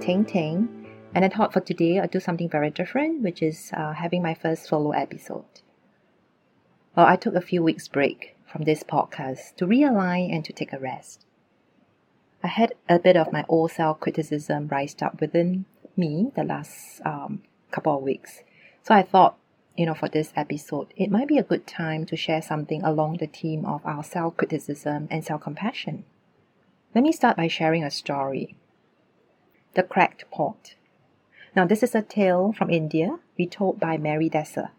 Ting Ting, and I thought for today I'd do something very different, which is uh, having my first solo episode. Well, I took a few weeks break from this podcast to realign and to take a rest. I had a bit of my old self criticism rise up within me the last um, couple of weeks, so I thought, you know, for this episode, it might be a good time to share something along the theme of our self criticism and self compassion. Let me start by sharing a story. The Cracked Pot. Now, this is a tale from India retold by Mary Desser.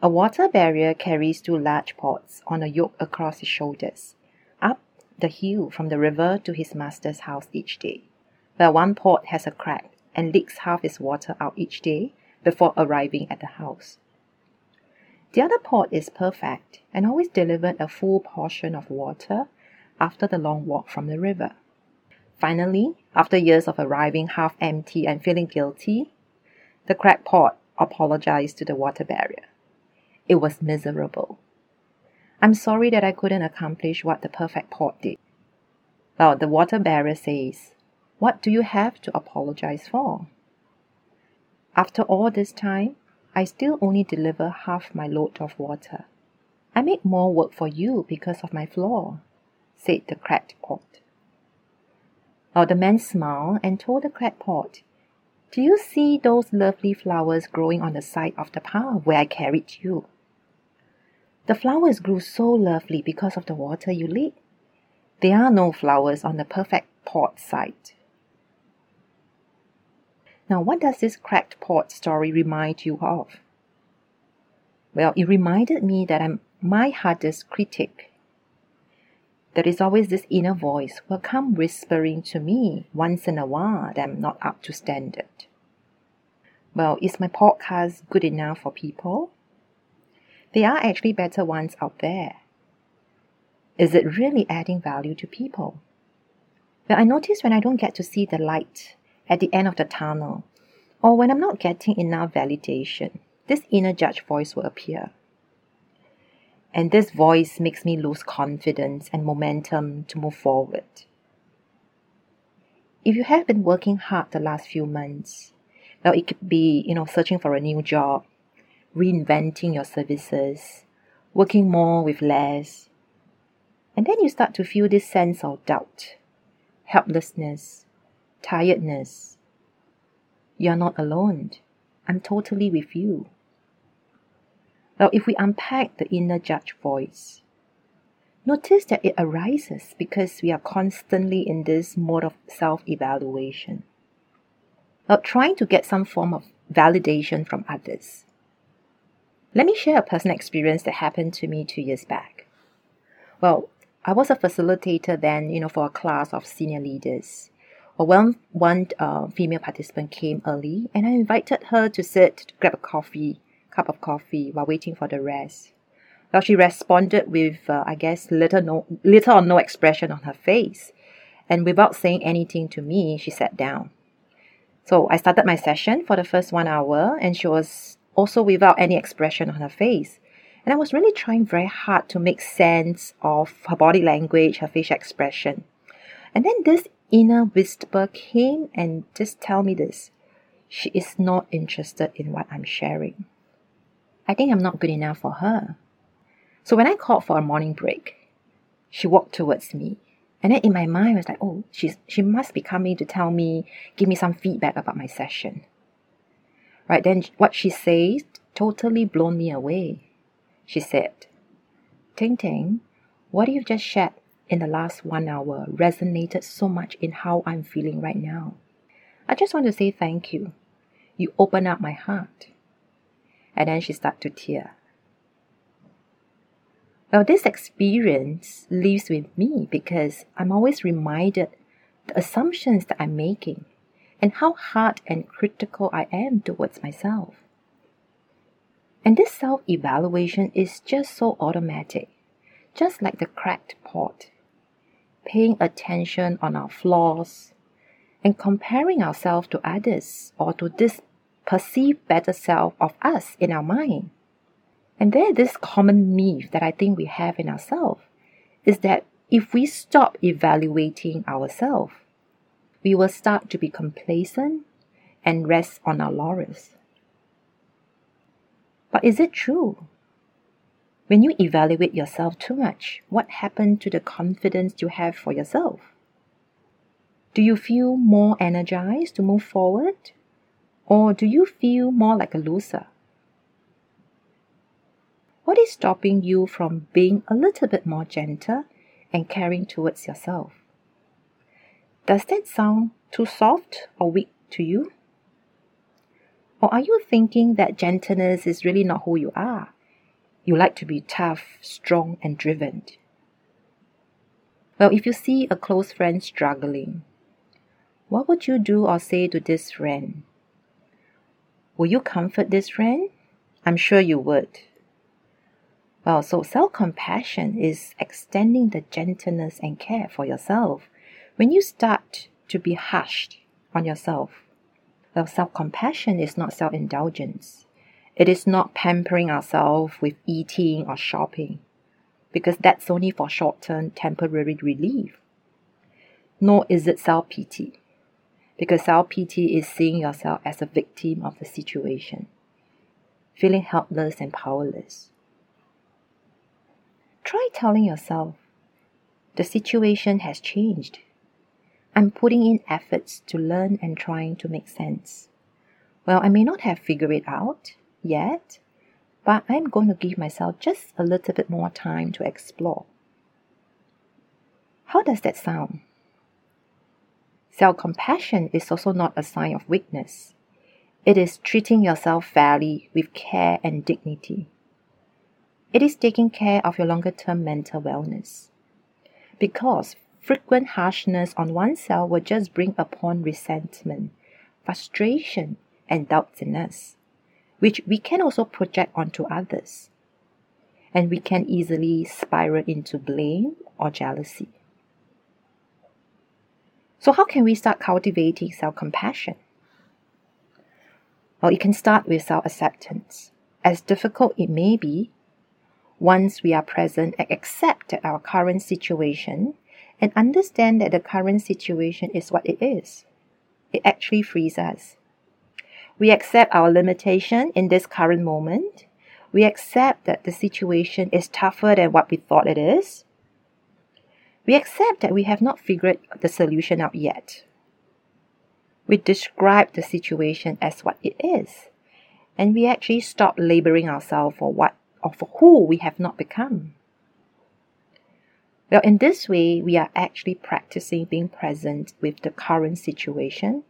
A water barrier carries two large pots on a yoke across his shoulders, up the hill from the river to his master's house each day, where one pot has a crack and leaks half its water out each day before arriving at the house. The other pot is perfect and always delivered a full portion of water after the long walk from the river. Finally, after years of arriving half empty and feeling guilty, the cracked pot apologized to the water barrier. It was miserable. I'm sorry that I couldn't accomplish what the perfect pot did. Well, the water barrier says, What do you have to apologize for? After all this time, I still only deliver half my load of water. I make more work for you because of my flaw said the cracked pot. Well, the man smiled and told the cracked pot, Do you see those lovely flowers growing on the side of the path where I carried you? The flowers grew so lovely because of the water you leaked. There are no flowers on the perfect pot site. Now, what does this cracked pot story remind you of? Well, it reminded me that I'm my hardest critic there is always this inner voice will come whispering to me once in a while that I'm not up to standard. Well, is my podcast good enough for people? There are actually better ones out there. Is it really adding value to people? Well, I notice when I don't get to see the light at the end of the tunnel, or when I'm not getting enough validation, this inner judge voice will appear. And this voice makes me lose confidence and momentum to move forward. If you have been working hard the last few months, well, it could be, you know, searching for a new job, reinventing your services, working more with less. And then you start to feel this sense of doubt, helplessness, tiredness. You're not alone. I'm totally with you. Well, if we unpack the inner judge voice, notice that it arises because we are constantly in this mode of self evaluation. Well, trying to get some form of validation from others. Let me share a personal experience that happened to me two years back. Well, I was a facilitator then, you know, for a class of senior leaders. Well, one, one uh, female participant came early and I invited her to sit to grab a coffee cup of coffee while waiting for the rest. Well, she responded with, uh, I guess, little, no, little or no expression on her face. And without saying anything to me, she sat down. So I started my session for the first one hour, and she was also without any expression on her face. And I was really trying very hard to make sense of her body language, her facial expression. And then this inner whisper came and just tell me this. She is not interested in what I'm sharing. I think I'm not good enough for her. So when I called for a morning break, she walked towards me. And then in my mind, I was like, oh, she's, she must be coming to tell me, give me some feedback about my session. Right then, what she says totally blown me away. She said, Ting Ting, what you've just shared in the last one hour resonated so much in how I'm feeling right now. I just want to say thank you. You open up my heart and then she started to tear. Well, this experience lives with me because I'm always reminded the assumptions that I'm making and how hard and critical I am towards myself. And this self evaluation is just so automatic, just like the cracked pot, paying attention on our flaws and comparing ourselves to others or to this perceived better self of us in our mind. And there, this common myth that I think we have in ourselves is that if we stop evaluating ourselves, we will start to be complacent and rest on our laurels. But is it true? When you evaluate yourself too much, what happened to the confidence you have for yourself? Do you feel more energized to move forward? Or do you feel more like a loser? What is stopping you from being a little bit more gentle and caring towards yourself? Does that sound too soft or weak to you? Or are you thinking that gentleness is really not who you are? You like to be tough, strong, and driven. Well, if you see a close friend struggling, what would you do or say to this friend? Will you comfort this friend? I'm sure you would. Well, so self compassion is extending the gentleness and care for yourself when you start to be hushed on yourself. Well, self compassion is not self indulgence. It is not pampering ourselves with eating or shopping, because that's only for short term temporary relief. Nor is it self pity because self pity is seeing yourself as a victim of the situation, feeling helpless and powerless. Try telling yourself, the situation has changed. I'm putting in efforts to learn and trying to make sense. Well, I may not have figured it out yet, but I'm going to give myself just a little bit more time to explore. How does that sound? Self compassion is also not a sign of weakness. It is treating yourself fairly with care and dignity. It is taking care of your longer term mental wellness. Because frequent harshness on oneself will just bring upon resentment, frustration, and us, which we can also project onto others. And we can easily spiral into blame or jealousy. So, how can we start cultivating self compassion? Well, it can start with self acceptance. As difficult it may be, once we are present and accept our current situation and understand that the current situation is what it is, it actually frees us. We accept our limitation in this current moment. We accept that the situation is tougher than what we thought it is. We accept that we have not figured the solution out yet. We describe the situation as what it is, and we actually stop laboring ourselves for what or for who we have not become. Well, in this way, we are actually practicing being present with the current situation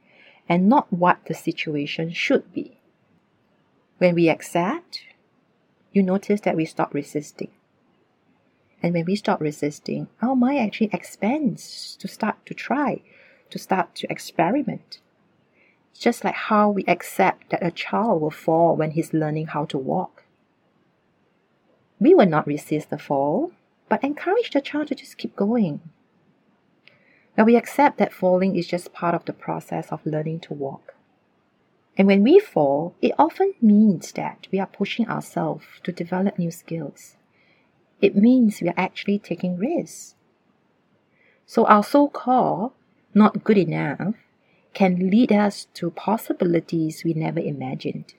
and not what the situation should be. When we accept, you notice that we stop resisting. And when we stop resisting, our mind actually expands to start to try, to start to experiment. It's just like how we accept that a child will fall when he's learning how to walk. We will not resist the fall, but encourage the child to just keep going. Now we accept that falling is just part of the process of learning to walk. And when we fall, it often means that we are pushing ourselves to develop new skills it means we are actually taking risks. So our so called not good enough can lead us to possibilities we never imagined,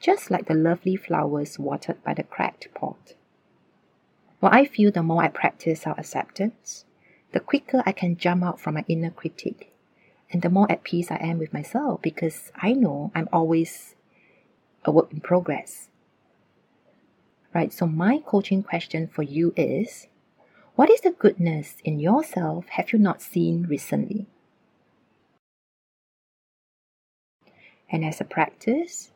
just like the lovely flowers watered by the cracked pot. Well, I feel the more I practice our acceptance, the quicker I can jump out from my inner critic, and the more at peace I am with myself because I know I'm always a work in progress right? So, my coaching question for you is What is the goodness in yourself have you not seen recently? And as a practice,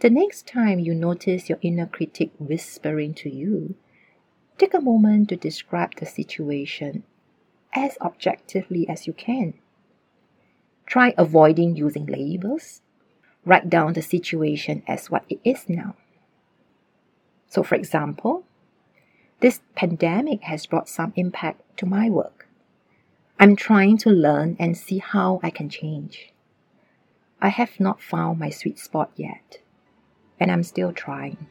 the next time you notice your inner critic whispering to you, take a moment to describe the situation as objectively as you can. Try avoiding using labels. Write down the situation as what it is now. So, for example, this pandemic has brought some impact to my work. I'm trying to learn and see how I can change. I have not found my sweet spot yet, and I'm still trying.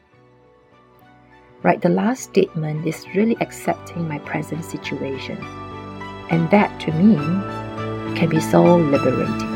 Right, the last statement is really accepting my present situation. And that to me can be so liberating.